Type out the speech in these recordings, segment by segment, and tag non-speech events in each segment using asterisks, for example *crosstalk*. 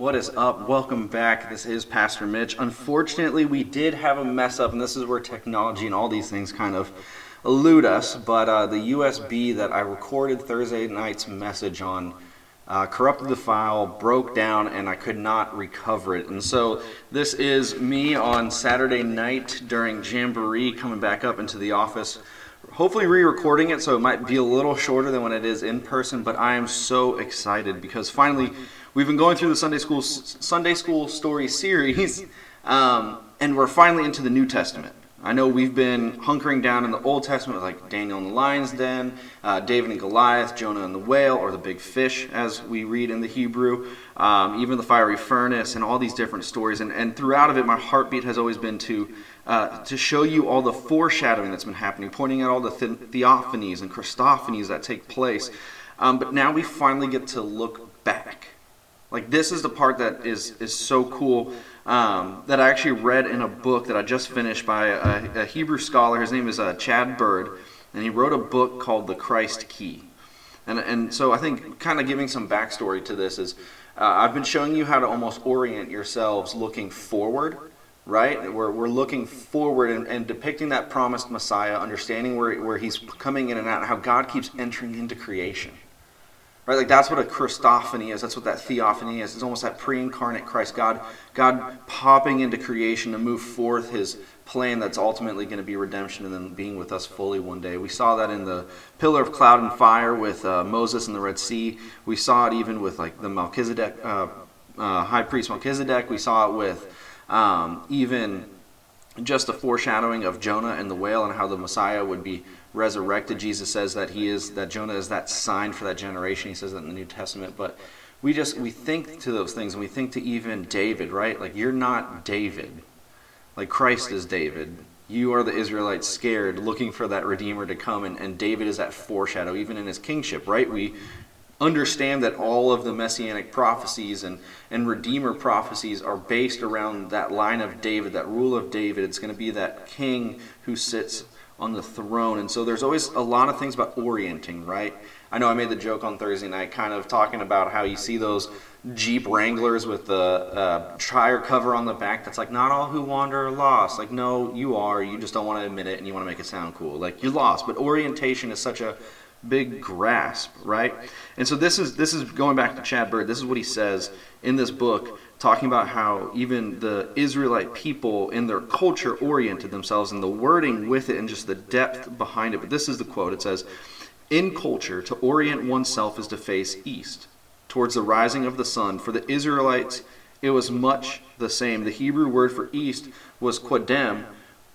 What is up? Welcome back. This is Pastor Mitch. Unfortunately, we did have a mess up, and this is where technology and all these things kind of elude us. But uh, the USB that I recorded Thursday night's message on uh, corrupted the file, broke down, and I could not recover it. And so this is me on Saturday night during Jamboree coming back up into the office. Hopefully, re recording it so it might be a little shorter than when it is in person, but I am so excited because finally we've been going through the Sunday school Sunday school story series, um, and we're finally into the New Testament. I know we've been hunkering down in the Old Testament, like Daniel in the lion's den, uh, David and Goliath, Jonah and the whale, or the big fish, as we read in the Hebrew, um, even the fiery furnace, and all these different stories. And, and throughout of it, my heartbeat has always been to uh, to show you all the foreshadowing that's been happening, pointing out all the, the- theophanies and Christophanies that take place. Um, but now we finally get to look back like this is the part that is is so cool um, that I actually read in a book that I just finished by a, a Hebrew scholar. His name is uh, Chad Bird, and he wrote a book called The Christ Key. And and so I think kind of giving some backstory to this is uh, I've been showing you how to almost orient yourselves looking forward. Right? We're, we're looking forward and, and depicting that promised Messiah, understanding where, where he's coming in and out, how God keeps entering into creation. Right? Like that's what a Christophany is. That's what that theophany is. It's almost that pre-incarnate Christ, God, God popping into creation to move forth His plan that's ultimately going to be redemption and then being with us fully one day. We saw that in the pillar of cloud and fire with uh, Moses and the Red Sea. We saw it even with like the Melchizedek, uh, uh, high priest Melchizedek. We saw it with um, even just a foreshadowing of Jonah and the whale and how the Messiah would be resurrected. Jesus says that he is that Jonah is that sign for that generation. He says that in the New Testament, but we just we think to those things and we think to even David, right? Like you're not David. Like Christ is David. You are the Israelites scared, looking for that Redeemer to come, and, and David is that foreshadow, even in his kingship, right? We understand that all of the messianic prophecies and, and redeemer prophecies are based around that line of David, that rule of David. It's going to be that king who sits on the throne. And so there's always a lot of things about orienting, right? I know I made the joke on Thursday night, kind of talking about how you see those Jeep Wranglers with the uh, tire cover on the back. That's like, not all who wander are lost. Like, no, you are. You just don't want to admit it and you want to make it sound cool. Like, you're lost. But orientation is such a big grasp, right? And so this is this is going back to Chad Bird. This is what he says in this book talking about how even the Israelite people in their culture oriented themselves and the wording with it and just the depth behind it. But this is the quote it says, In culture, to orient oneself is to face east, towards the rising of the sun. For the Israelites, it was much the same. The Hebrew word for east was quadem,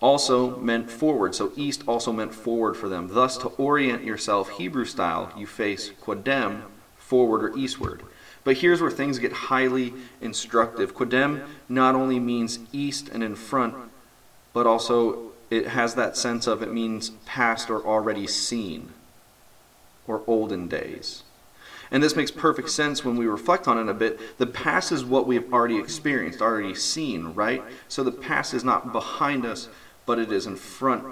also meant forward. So east also meant forward for them. Thus, to orient yourself Hebrew style, you face quadem, forward or eastward. But here's where things get highly instructive. Quadem not only means east and in front, but also it has that sense of it means past or already seen, or olden days. And this makes perfect sense when we reflect on it a bit. The past is what we've already experienced, already seen, right? So the past is not behind us, but it is in front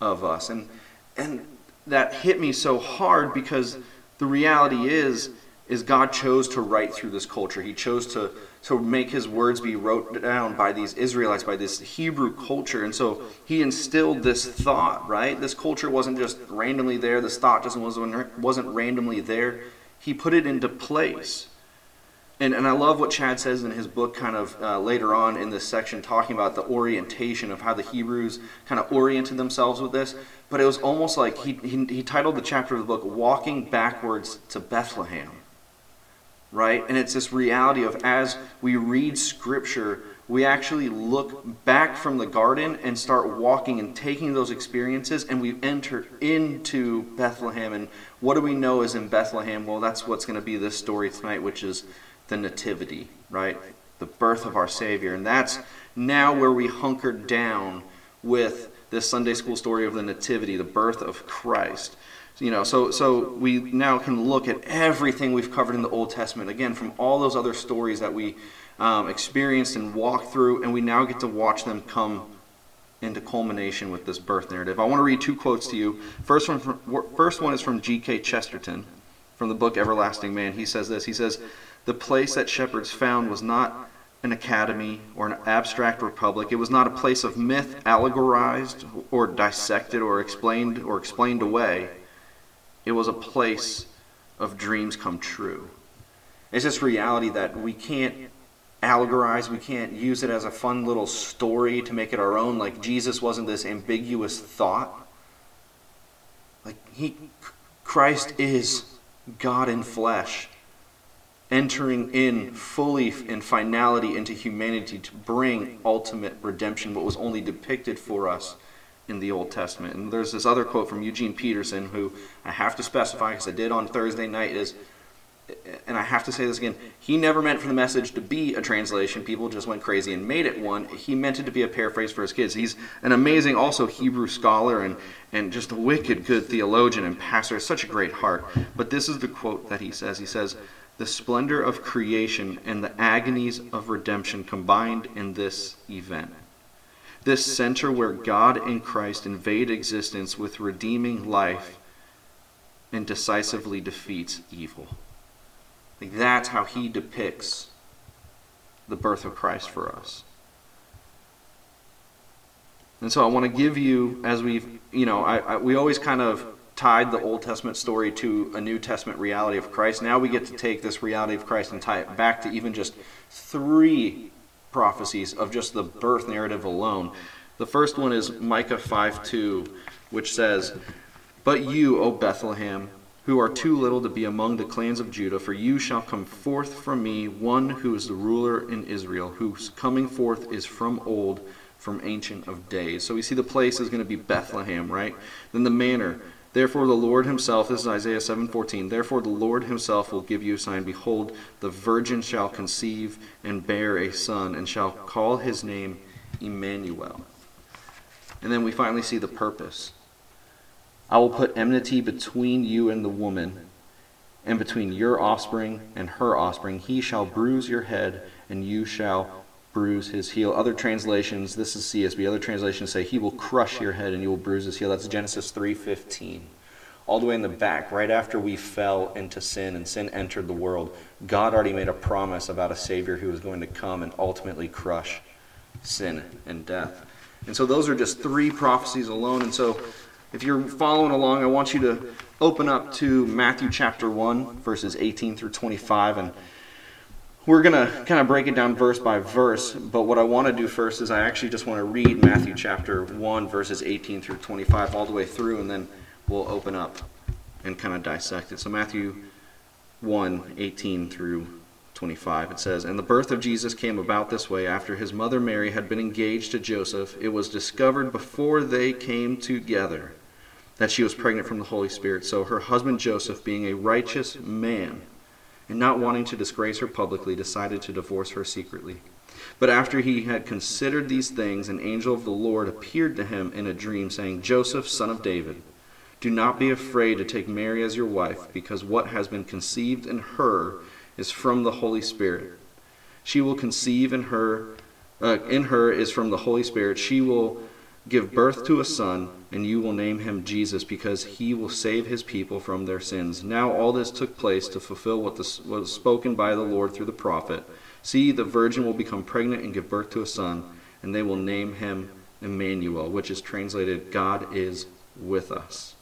of us. And and that hit me so hard because the reality is is God chose to write through this culture. He chose to, to make his words be wrote down by these Israelites, by this Hebrew culture. And so he instilled this thought, right? This culture wasn't just randomly there, this thought just wasn't, wasn't randomly there. He put it into place. And, and I love what Chad says in his book, kind of uh, later on in this section, talking about the orientation of how the Hebrews kind of oriented themselves with this. But it was almost like he, he, he titled the chapter of the book, Walking Backwards to Bethlehem right? And it's this reality of as we read Scripture, we actually look back from the garden and start walking and taking those experiences, and we enter into Bethlehem. And what do we know is in Bethlehem? Well, that's what's going to be this story tonight, which is the Nativity, right? The birth of our Savior. And that's now where we hunker down with this Sunday school story of the Nativity, the birth of Christ. You know, so so we now can look at everything we've covered in the Old Testament again from all those other stories that we um, experienced and walked through, and we now get to watch them come into culmination with this birth narrative. I want to read two quotes to you. First one, first one is from G.K. Chesterton from the book Everlasting Man. He says this. He says, The place that shepherds found was not an academy or an abstract republic. It was not a place of myth allegorized or dissected or explained or explained away. It was a place of dreams come true. It's this reality that we can't allegorize, we can't use it as a fun little story to make it our own. Like Jesus wasn't this ambiguous thought. Like he Christ is God in flesh entering in fully in finality into humanity to bring ultimate redemption, what was only depicted for us in the Old Testament. And there's this other quote from Eugene Peterson, who I have to specify because I did on Thursday night, is, and I have to say this again, he never meant for the message to be a translation. People just went crazy and made it one. He meant it to be a paraphrase for his kids. He's an amazing, also Hebrew scholar and, and just a wicked good theologian and pastor. Such a great heart. But this is the quote that he says. He says, the splendor of creation and the agonies of redemption combined in this event. This center where God and Christ invade existence with redeeming life and decisively defeats evil. Like that's how he depicts the birth of Christ for us. And so I want to give you, as we've, you know, I, I, we always kind of tied the Old Testament story to a New Testament reality of Christ. Now we get to take this reality of Christ and tie it back to even just three prophecies of just the birth narrative alone. The first one is Micah 5 2, which says, But you, O Bethlehem, who are too little to be among the clans of Judah, for you shall come forth from me one who is the ruler in Israel, whose coming forth is from old, from ancient of days. So we see the place is going to be Bethlehem, right? Then the manner. Therefore the Lord himself, this is Isaiah 7:14. Therefore the Lord himself will give you a sign. Behold, the virgin shall conceive and bear a son, and shall call his name Emmanuel. And then we finally see the purpose. I will put enmity between you and the woman, and between your offspring and her offspring. He shall bruise your head, and you shall bruise his heel. Other translations, this is CSB. Other translations say he will crush your head and you will bruise his heel. That's Genesis 3:15. All the way in the back, right after we fell into sin and sin entered the world, God already made a promise about a savior who was going to come and ultimately crush sin and death. And so those are just three prophecies alone. And so if you're following along, I want you to open up to Matthew chapter 1, verses 18 through 25 and we're going to kind of break it down verse by verse, but what I want to do first is I actually just want to read Matthew chapter 1, verses 18 through 25, all the way through, and then we'll open up and kind of dissect it. So, Matthew 1, 18 through 25, it says, And the birth of Jesus came about this way. After his mother Mary had been engaged to Joseph, it was discovered before they came together that she was pregnant from the Holy Spirit. So, her husband Joseph, being a righteous man, and not wanting to disgrace her publicly, decided to divorce her secretly. But after he had considered these things, an angel of the Lord appeared to him in a dream, saying, Joseph, son of David, do not be afraid to take Mary as your wife, because what has been conceived in her is from the Holy Spirit. She will conceive in her, uh, in her is from the Holy Spirit. She will give birth to a son, and you will name him Jesus, because he will save his people from their sins. Now all this took place to fulfill what was spoken by the Lord through the prophet. See, the virgin will become pregnant and give birth to a son, and they will name him Emmanuel, which is translated, God is with us.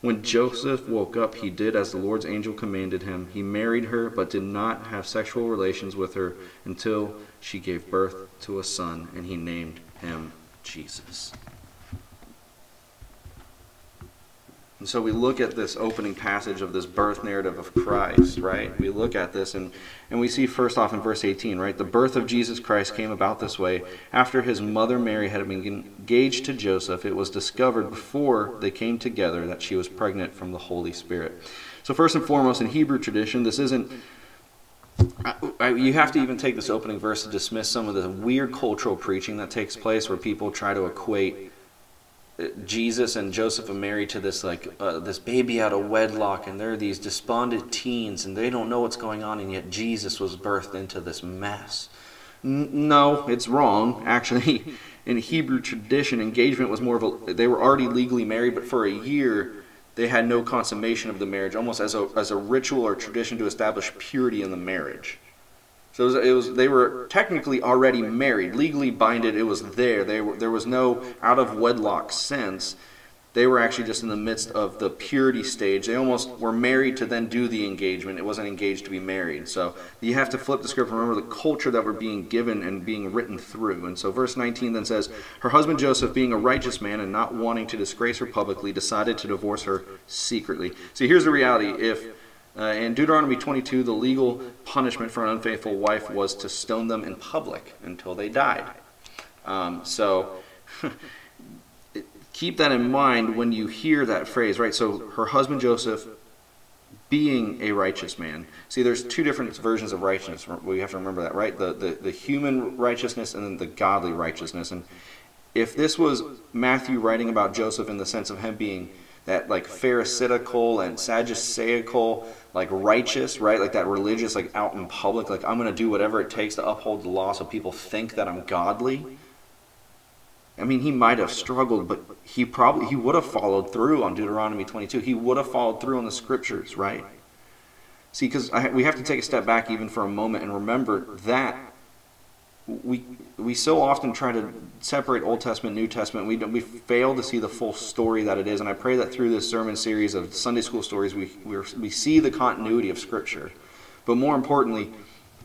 When Joseph woke up, he did as the Lord's angel commanded him. He married her, but did not have sexual relations with her until she gave birth to a son, and he named him Jesus. And so we look at this opening passage of this birth narrative of Christ, right? We look at this and, and we see first off in verse 18, right? The birth of Jesus Christ came about this way. After his mother Mary had been engaged to Joseph, it was discovered before they came together that she was pregnant from the Holy Spirit. So, first and foremost, in Hebrew tradition, this isn't you have to even take this opening verse to dismiss some of the weird cultural preaching that takes place where people try to equate Jesus and Joseph and Mary to this like uh, this baby out of wedlock, and they're these despondent teens, and they don't know what's going on, and yet Jesus was birthed into this mess. N- no, it's wrong. Actually, *laughs* in Hebrew tradition, engagement was more of a they were already legally married, but for a year they had no consummation of the marriage, almost as a as a ritual or tradition to establish purity in the marriage. So it was, it was, they were technically already married, legally binded. It was there. They were, there was no out of wedlock sense. They were actually just in the midst of the purity stage. They almost were married to then do the engagement. It wasn't engaged to be married. So you have to flip the script. Remember the culture that we're being given and being written through. And so verse 19 then says, Her husband Joseph, being a righteous man and not wanting to disgrace her publicly, decided to divorce her secretly. See, here's the reality. If uh, in Deuteronomy 22, the legal punishment for an unfaithful wife was to stone them in public until they died. Um, so *laughs* keep that in mind when you hear that phrase, right? So her husband Joseph being a righteous man. See, there's two different versions of righteousness. We have to remember that, right? The, the, the human righteousness and then the godly righteousness. And if this was Matthew writing about Joseph in the sense of him being that like pharisaical and sadduceical like righteous right? Like that religious like out in public like i'm going to do whatever it takes to uphold the law so people think that i'm godly. I mean he might have struggled but he probably he would have followed through on deuteronomy 22 he would have followed through on the scriptures right? See because we have to take a step back even for a moment and remember that we we so often try to separate Old Testament, New Testament. We we fail to see the full story that it is, and I pray that through this sermon series of Sunday school stories, we we we see the continuity of Scripture. But more importantly,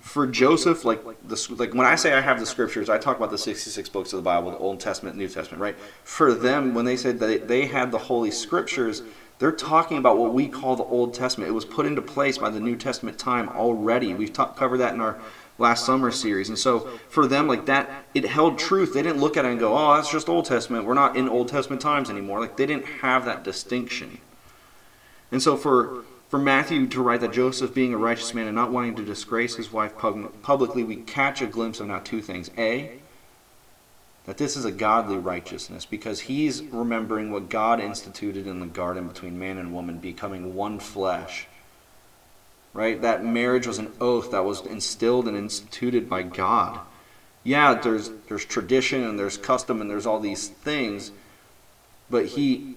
for Joseph, like the like when I say I have the Scriptures, I talk about the sixty-six books of the Bible, the Old Testament, New Testament, right? For them, when they said that they had the Holy Scriptures, they're talking about what we call the Old Testament. It was put into place by the New Testament time already. We've covered that in our last summer series. And so for them, like that, it held truth. They didn't look at it and go, oh, that's just Old Testament. We're not in Old Testament times anymore. Like they didn't have that distinction. And so for for Matthew to write that Joseph, being a righteous man and not wanting to disgrace his wife publicly, we catch a glimpse of now two things. A, that this is a godly righteousness because he's remembering what God instituted in the garden between man and woman, becoming one flesh right? That marriage was an oath that was instilled and instituted by God. Yeah, there's there's tradition and there's custom and there's all these things, but he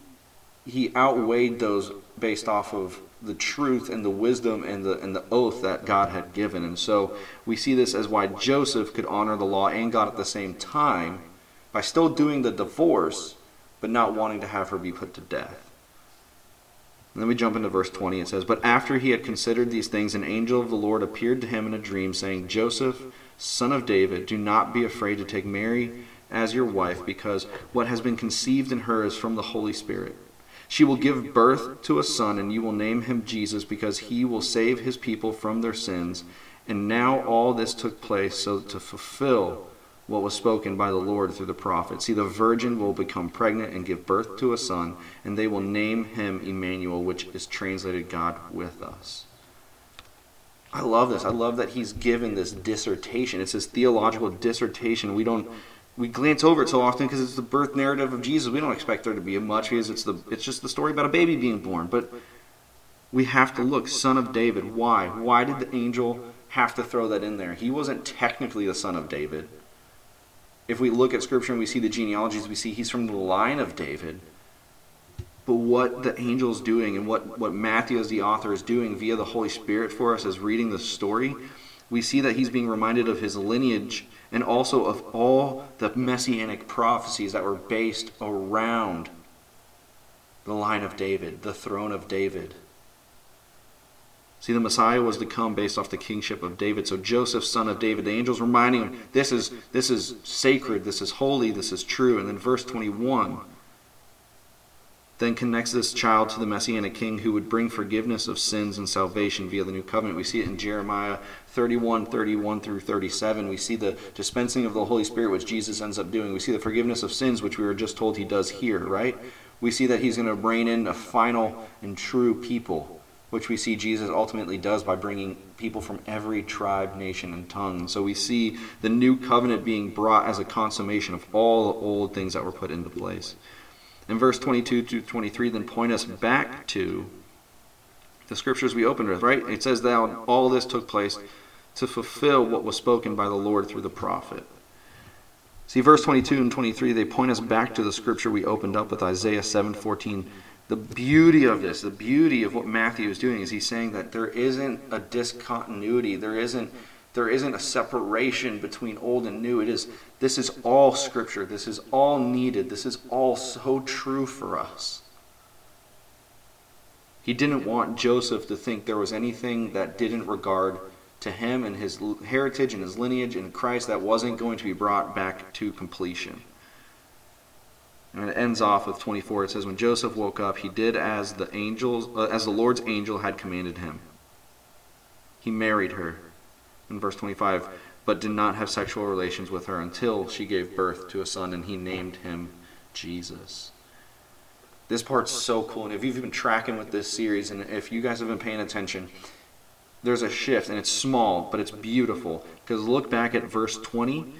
he outweighed those based off of the truth and the wisdom and the and the oath that God had given. And so we see this as why Joseph could honor the law and God at the same time by still doing the divorce but not wanting to have her be put to death. Then we jump into verse 20. It says, But after he had considered these things, an angel of the Lord appeared to him in a dream, saying, Joseph, son of David, do not be afraid to take Mary as your wife, because what has been conceived in her is from the Holy Spirit. She will give birth to a son, and you will name him Jesus, because he will save his people from their sins. And now all this took place so to fulfill what was spoken by the Lord through the prophet. See, the virgin will become pregnant and give birth to a son, and they will name him Emmanuel, which is translated God with us. I love this. I love that he's given this dissertation. It's his theological dissertation. We don't we glance over it so often because it's the birth narrative of Jesus. We don't expect there to be much because it's the it's just the story about a baby being born. But we have to look, son of David. Why? Why did the angel have to throw that in there? He wasn't technically the son of David if we look at Scripture and we see the genealogies, we see he's from the line of David. But what the angel's doing and what, what Matthew, as the author, is doing via the Holy Spirit for us as reading the story, we see that he's being reminded of his lineage and also of all the messianic prophecies that were based around the line of David, the throne of David. See, the Messiah was to come based off the kingship of David. So Joseph, son of David, the angels reminding him, this is, this is sacred, this is holy, this is true. And then verse 21 then connects this child to the Messianic king who would bring forgiveness of sins and salvation via the new covenant. We see it in Jeremiah 31, 31 through 37. We see the dispensing of the Holy Spirit, which Jesus ends up doing. We see the forgiveness of sins, which we were just told he does here, right? We see that he's going to bring in a final and true people which we see Jesus ultimately does by bringing people from every tribe, nation, and tongue. So we see the new covenant being brought as a consummation of all the old things that were put into place. In verse 22 to 23, then point us back to the scriptures we opened with, right? It says that all this took place to fulfill what was spoken by the Lord through the prophet. See, verse 22 and 23, they point us back to the scripture we opened up with Isaiah 7 14 the beauty of this, the beauty of what Matthew is doing, is he's saying that there isn't a discontinuity, there isn't There isn't a separation between old and new. It is this is all scripture. This is all needed. This is all so true for us. He didn't want Joseph to think there was anything that didn't regard to him and his heritage and his lineage in Christ that wasn't going to be brought back to completion. And it ends off with 24. It says, "When Joseph woke up, he did as the angels, uh, as the Lord's angel had commanded him. He married her." In verse 25, but did not have sexual relations with her until she gave birth to a son, and he named him Jesus. This part's so cool, and if you've been tracking with this series, and if you guys have been paying attention, there's a shift, and it's small, but it's beautiful. Because look back at verse 20.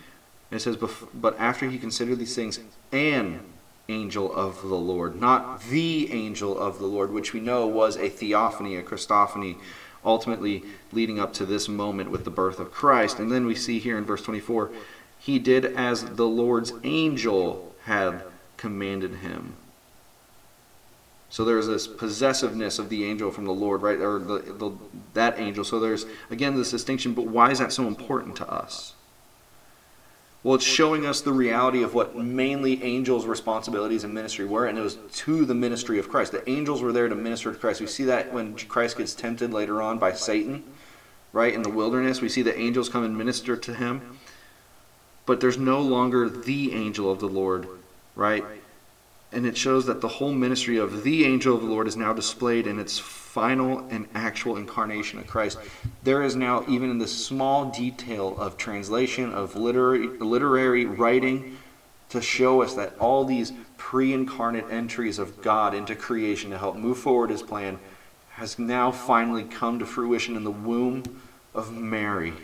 It says, But after he considered these things, an angel of the Lord, not the angel of the Lord, which we know was a theophany, a Christophany, ultimately leading up to this moment with the birth of Christ. And then we see here in verse 24, he did as the Lord's angel had commanded him. So there's this possessiveness of the angel from the Lord, right? Or the, the, that angel. So there's, again, this distinction. But why is that so important to us? Well, it's showing us the reality of what mainly angels' responsibilities and ministry were, and it was to the ministry of Christ. The angels were there to minister to Christ. We see that when Christ gets tempted later on by Satan, right, in the wilderness. We see the angels come and minister to him. But there's no longer the angel of the Lord, right? and it shows that the whole ministry of the angel of the Lord is now displayed in its final and actual incarnation of Christ. There is now, even in the small detail of translation, of literary, literary writing, to show us that all these pre incarnate entries of God into creation to help move forward his plan has now finally come to fruition in the womb of Mary.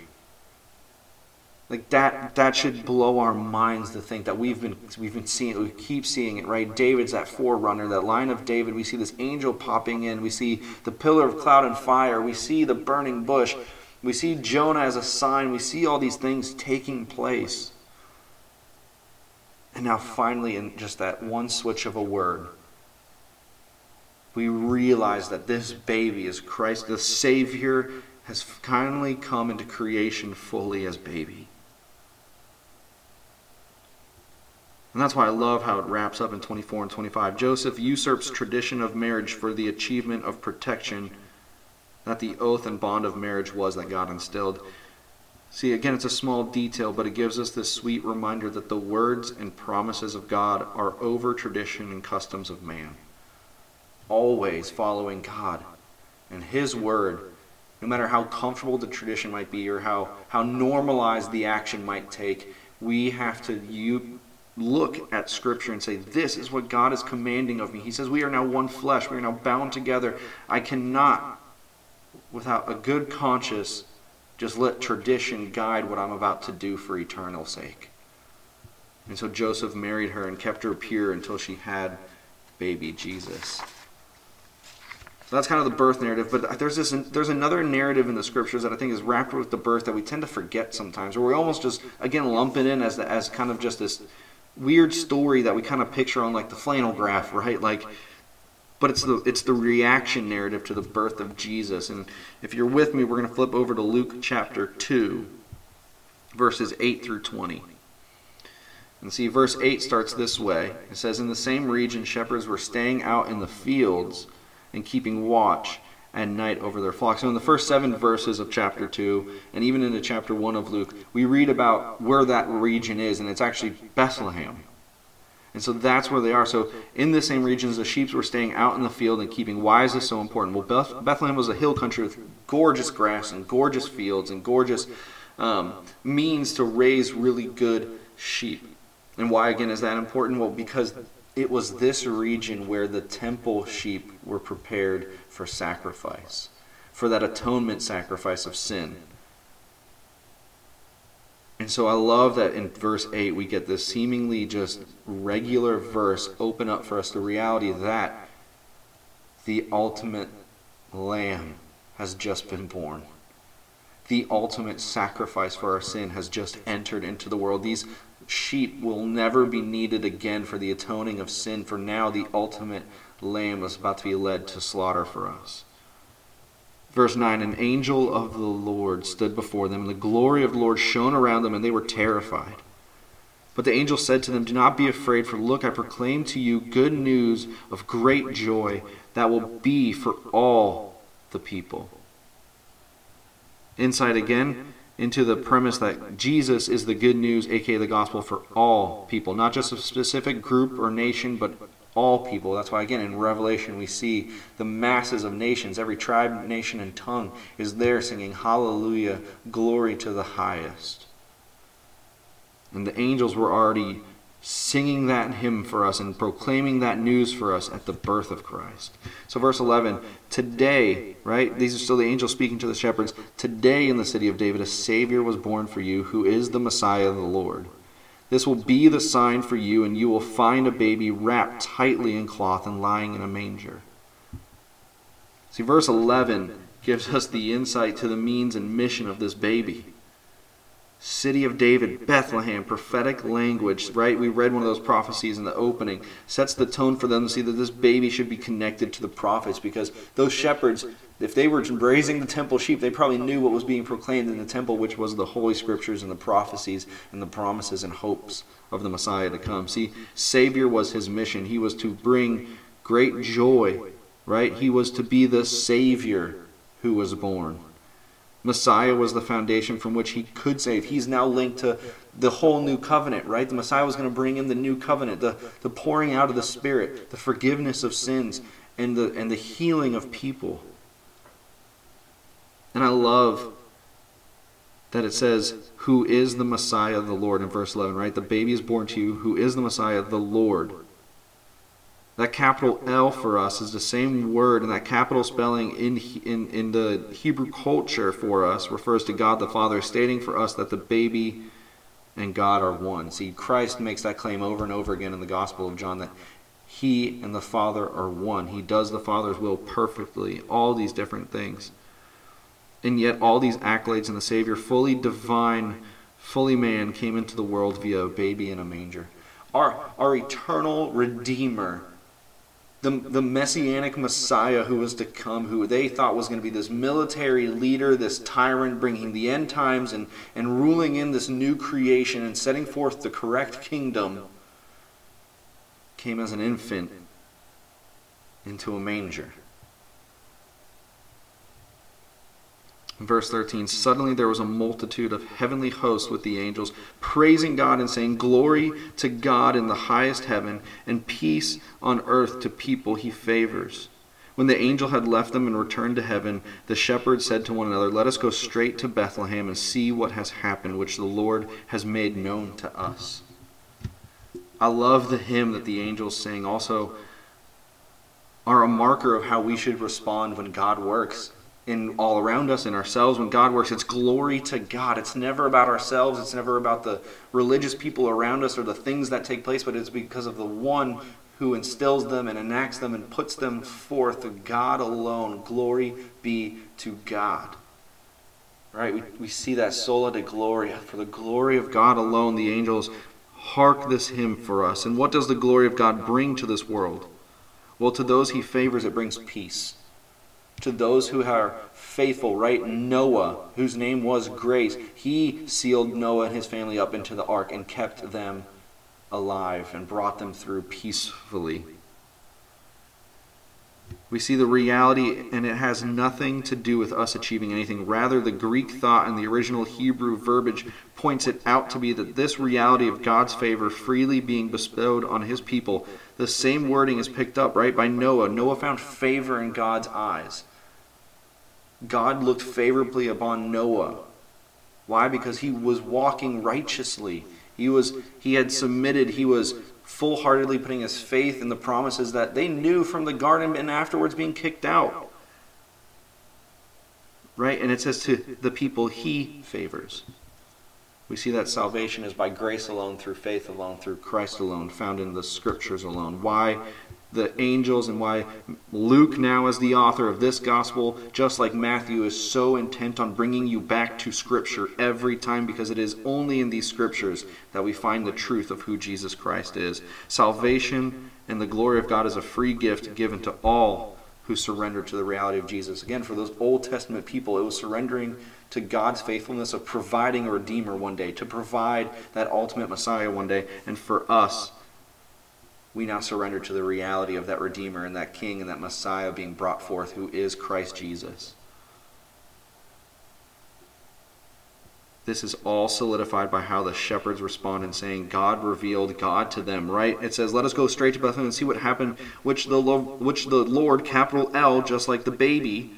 Like that that should blow our minds to think that we've been we've been seeing we keep seeing it, right? David's that forerunner, that line of David. We see this angel popping in, we see the pillar of cloud and fire, we see the burning bush, we see Jonah as a sign, we see all these things taking place. And now finally in just that one switch of a word, we realize that this baby is Christ, the Savior has finally come into creation fully as baby. And that's why I love how it wraps up in 24 and 25. Joseph usurps tradition of marriage for the achievement of protection that the oath and bond of marriage was that God instilled. See, again, it's a small detail, but it gives us this sweet reminder that the words and promises of God are over tradition and customs of man. Always following God and His word, no matter how comfortable the tradition might be or how, how normalized the action might take, we have to look at Scripture and say, This is what God is commanding of me. He says, We are now one flesh. We are now bound together. I cannot, without a good conscience, just let tradition guide what I'm about to do for eternal sake. And so Joseph married her and kept her pure until she had baby Jesus. So that's kind of the birth narrative. But there's this there's another narrative in the scriptures that I think is wrapped with the birth that we tend to forget sometimes, or we almost just again lump it in as the, as kind of just this weird story that we kind of picture on like the flannel graph, right? Like, but it's the it's the reaction narrative to the birth of Jesus. And if you're with me, we're going to flip over to Luke chapter two, verses eight through twenty. And see, verse 8 starts this way. It says, In the same region, shepherds were staying out in the fields and keeping watch and night over their flocks. So, in the first seven verses of chapter 2, and even into chapter 1 of Luke, we read about where that region is, and it's actually Bethlehem. And so that's where they are. So, in the same regions, the sheep were staying out in the field and keeping. Why is this so important? Well, Beth- Bethlehem was a hill country with gorgeous grass and gorgeous fields and gorgeous um, means to raise really good sheep. And why, again, is that important? Well, because it was this region where the temple sheep were prepared for sacrifice, for that atonement sacrifice of sin. And so I love that in verse 8 we get this seemingly just regular verse open up for us the reality that the ultimate lamb has just been born. The ultimate sacrifice for our sin has just entered into the world. These sheep will never be needed again for the atoning of sin, for now the ultimate lamb is about to be led to slaughter for us. Verse 9 An angel of the Lord stood before them, and the glory of the Lord shone around them, and they were terrified. But the angel said to them, Do not be afraid, for look, I proclaim to you good news of great joy that will be for all the people. Insight again into the premise that Jesus is the good news, aka the gospel, for all people, not just a specific group or nation, but all people. That's why, again, in Revelation, we see the masses of nations, every tribe, nation, and tongue is there singing, Hallelujah, glory to the highest. And the angels were already singing that hymn for us and proclaiming that news for us at the birth of Christ. So, verse 11 today, right? These are still the angels speaking to the shepherds. Today in the city of David, a Savior was born for you, who is the Messiah of the Lord. This will be the sign for you, and you will find a baby wrapped tightly in cloth and lying in a manger. See, verse 11 gives us the insight to the means and mission of this baby. City of David, Bethlehem, prophetic language, right? We read one of those prophecies in the opening. Sets the tone for them to see that this baby should be connected to the prophets because those shepherds, if they were raising the temple sheep, they probably knew what was being proclaimed in the temple, which was the Holy Scriptures and the prophecies and the promises and hopes of the Messiah to come. See, Savior was his mission. He was to bring great joy, right? He was to be the Savior who was born. Messiah was the foundation from which he could save. He's now linked to the whole new covenant, right? The Messiah was going to bring in the new covenant, the, the pouring out of the Spirit, the forgiveness of sins, and the, and the healing of people. And I love that it says, Who is the Messiah the Lord in verse 11, right? The baby is born to you, who is the Messiah, the Lord. That capital L for us is the same word, and that capital spelling in, in, in the Hebrew culture for us refers to God the Father, stating for us that the baby and God are one. See, Christ makes that claim over and over again in the Gospel of John that he and the Father are one. He does the Father's will perfectly, all these different things. And yet, all these accolades in the Savior, fully divine, fully man, came into the world via a baby in a manger. Our, our eternal Redeemer the, the messianic Messiah who was to come, who they thought was going to be this military leader, this tyrant, bringing the end times and, and ruling in this new creation and setting forth the correct kingdom, came as an infant into a manger. Verse 13 Suddenly there was a multitude of heavenly hosts with the angels, praising God and saying, Glory to God in the highest heaven, and peace on earth to people he favors. When the angel had left them and returned to heaven, the shepherds said to one another, Let us go straight to Bethlehem and see what has happened, which the Lord has made known to us. I love the hymn that the angels sing, also are a marker of how we should respond when God works in all around us in ourselves. When god works it's glory to god. It's never about ourselves. It's never about the religious people around us or the things that take place but it's because of the one who instills them and enacts them and puts them forth god alone. Glory be to god. Right? We, we see that sola de gloria. For the glory of god alone the angels hark this hymn for us. And what does the glory of god bring to this world? Well to those he favors it brings peace to those who are faithful, right? Noah, whose name was Grace, he sealed Noah and his family up into the ark and kept them alive and brought them through peacefully. We see the reality, and it has nothing to do with us achieving anything. Rather, the Greek thought and the original Hebrew verbiage points it out to be that this reality of God's favor freely being bestowed on his people, the same wording is picked up, right, by Noah. Noah found favor in God's eyes. God looked favorably upon Noah. Why? Because he was walking righteously. He was he had submitted, he was full-heartedly putting his faith in the promises that they knew from the garden and afterwards being kicked out. Right? And it says to the people he favors. We see that salvation is by grace alone, through faith alone, through Christ alone, found in the scriptures alone. Why? the angels and why Luke, now as the author of this gospel, just like Matthew, is so intent on bringing you back to Scripture every time because it is only in these Scriptures that we find the truth of who Jesus Christ is. Salvation and the glory of God is a free gift given to all who surrendered to the reality of Jesus. Again, for those Old Testament people, it was surrendering to God's faithfulness of providing a Redeemer one day, to provide that ultimate Messiah one day. And for us, we now surrender to the reality of that Redeemer and that King and that Messiah being brought forth, who is Christ Jesus. This is all solidified by how the shepherds respond in saying, God revealed God to them, right? It says, Let us go straight to Bethlehem and see what happened, which the, which the Lord, capital L, just like the baby,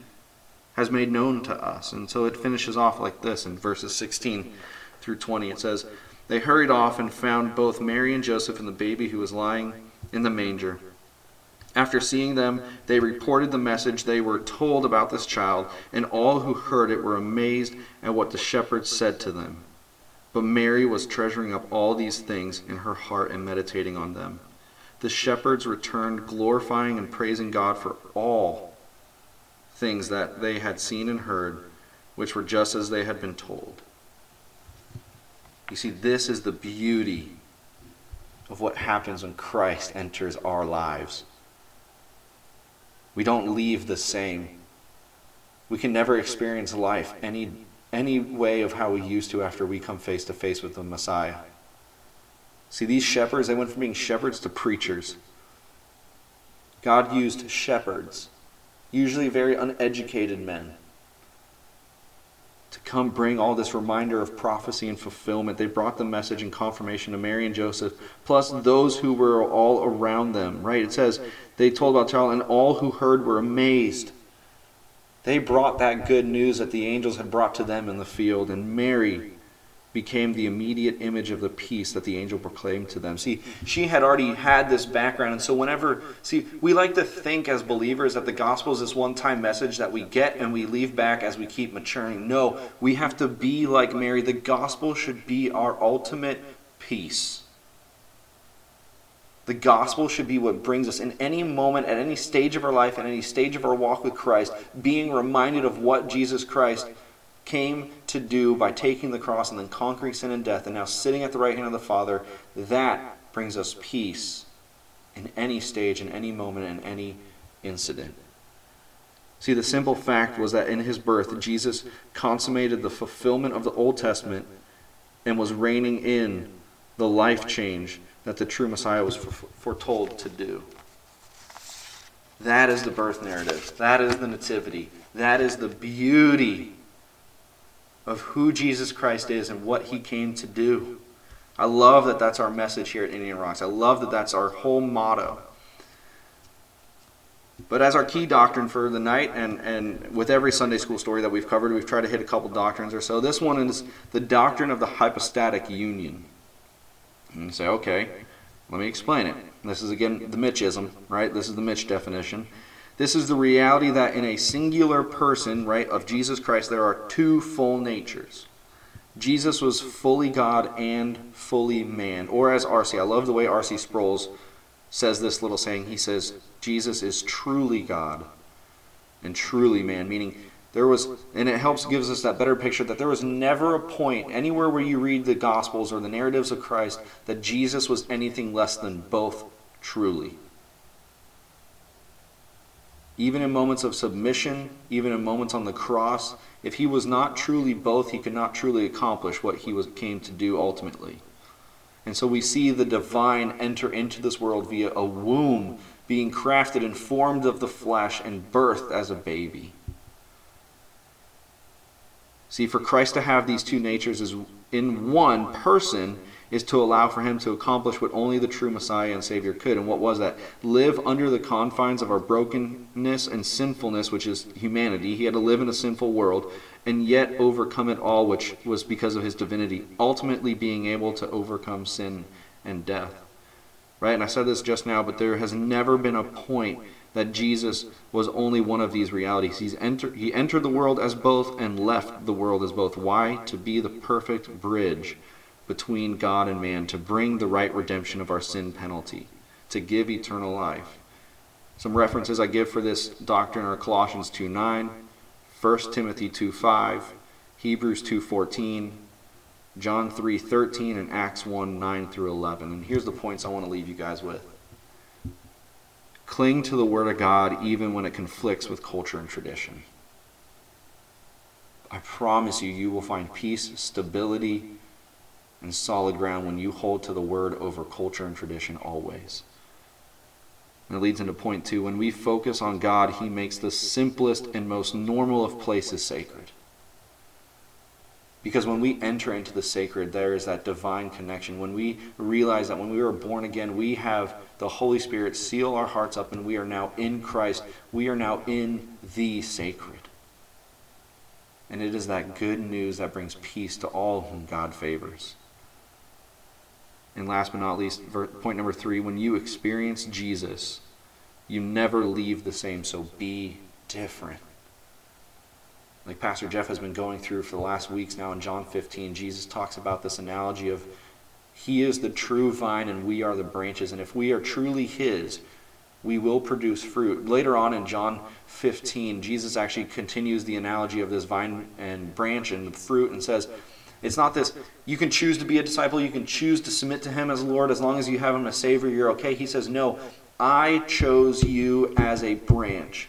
has made known to us. And so it finishes off like this in verses 16 through 20. It says, They hurried off and found both Mary and Joseph and the baby who was lying in the manger. After seeing them, they reported the message they were told about this child, and all who heard it were amazed at what the shepherds said to them. But Mary was treasuring up all these things in her heart and meditating on them. The shepherds returned, glorifying and praising God for all things that they had seen and heard, which were just as they had been told. You see, this is the beauty of what happens when Christ enters our lives. We don't leave the same. We can never experience life any, any way of how we used to after we come face to face with the Messiah. See, these shepherds, they went from being shepherds to preachers. God used shepherds, usually very uneducated men, to come bring all this reminder of prophecy and fulfillment. They brought the message and confirmation to Mary and Joseph, plus those who were all around them, right? It says they told about the child, and all who heard were amazed. They brought that good news that the angels had brought to them in the field, and Mary became the immediate image of the peace that the angel proclaimed to them. See, she had already had this background, and so whenever, see, we like to think as believers that the gospel is this one time message that we get and we leave back as we keep maturing. No, we have to be like Mary. The gospel should be our ultimate peace. The gospel should be what brings us in any moment, at any stage of our life, at any stage of our walk with Christ, being reminded of what Jesus Christ came to do by taking the cross and then conquering sin and death, and now sitting at the right hand of the Father. That brings us peace in any stage, in any moment, in any incident. See, the simple fact was that in his birth, Jesus consummated the fulfillment of the Old Testament and was reigning in the life change that the true Messiah was foretold to do. That is the birth narrative. That is the nativity. That is the beauty of who Jesus Christ is and what he came to do. I love that that's our message here at Indian Rocks. I love that that's our whole motto. But as our key doctrine for the night, and, and with every Sunday school story that we've covered, we've tried to hit a couple doctrines or so. This one is the doctrine of the hypostatic union. And you say, okay, let me explain it. This is again the Mitchism, right? This is the Mitch definition. This is the reality that in a singular person, right, of Jesus Christ, there are two full natures. Jesus was fully God and fully man. Or as R.C., I love the way R.C. Sproul says this little saying. He says, Jesus is truly God and truly man, meaning there was, and it helps gives us that better picture that there was never a point anywhere where you read the Gospels or the narratives of Christ that Jesus was anything less than both truly. Even in moments of submission, even in moments on the cross, if he was not truly both, he could not truly accomplish what he was, came to do ultimately. And so we see the divine enter into this world via a womb being crafted and formed of the flesh and birthed as a baby. See, for Christ to have these two natures is in one person is to allow for him to accomplish what only the true Messiah and Savior could. And what was that? Live under the confines of our brokenness and sinfulness, which is humanity. He had to live in a sinful world and yet overcome it all, which was because of his divinity, ultimately being able to overcome sin and death. Right? And I said this just now, but there has never been a point that Jesus was only one of these realities. He's enter, he entered the world as both and left the world as both. Why? To be the perfect bridge between God and man, to bring the right redemption of our sin penalty, to give eternal life. Some references I give for this doctrine are Colossians 2 9, 1 Timothy 2 5, Hebrews 2 14, John 3 13, and Acts 1 9 through 11. And here's the points I want to leave you guys with. Cling to the Word of God even when it conflicts with culture and tradition. I promise you, you will find peace, stability, and solid ground when you hold to the Word over culture and tradition always. And it leads into point two. When we focus on God, He makes the simplest and most normal of places sacred. Because when we enter into the sacred, there is that divine connection. When we realize that when we were born again, we have the Holy Spirit seal our hearts up and we are now in Christ. We are now in the sacred. And it is that good news that brings peace to all whom God favors. And last but not least, point number three when you experience Jesus, you never leave the same, so be different like Pastor Jeff has been going through for the last weeks now in John 15, Jesus talks about this analogy of He is the true vine and we are the branches. And if we are truly His, we will produce fruit. Later on in John 15, Jesus actually continues the analogy of this vine and branch and fruit and says, it's not this, you can choose to be a disciple, you can choose to submit to Him as Lord as long as you have Him as Savior, you're okay. He says, No, I chose you as a branch.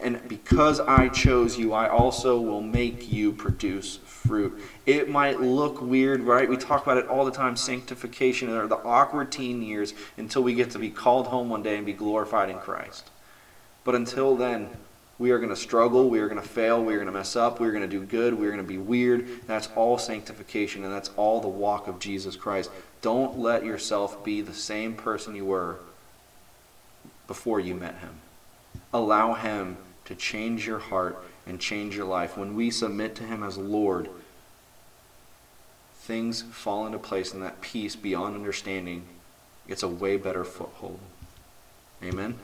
And because I chose you, I also will make you produce fruit. It might look weird, right? We talk about it all the time sanctification, or the awkward teen years until we get to be called home one day and be glorified in Christ. But until then, we are going to struggle, we are going to fail, we are going to mess up, we are going to do good, we are going to be weird. That's all sanctification, and that's all the walk of Jesus Christ. Don't let yourself be the same person you were before you met him. Allow him to change your heart and change your life. When we submit to Him as Lord, things fall into place and that peace beyond understanding gets a way better foothold. Amen.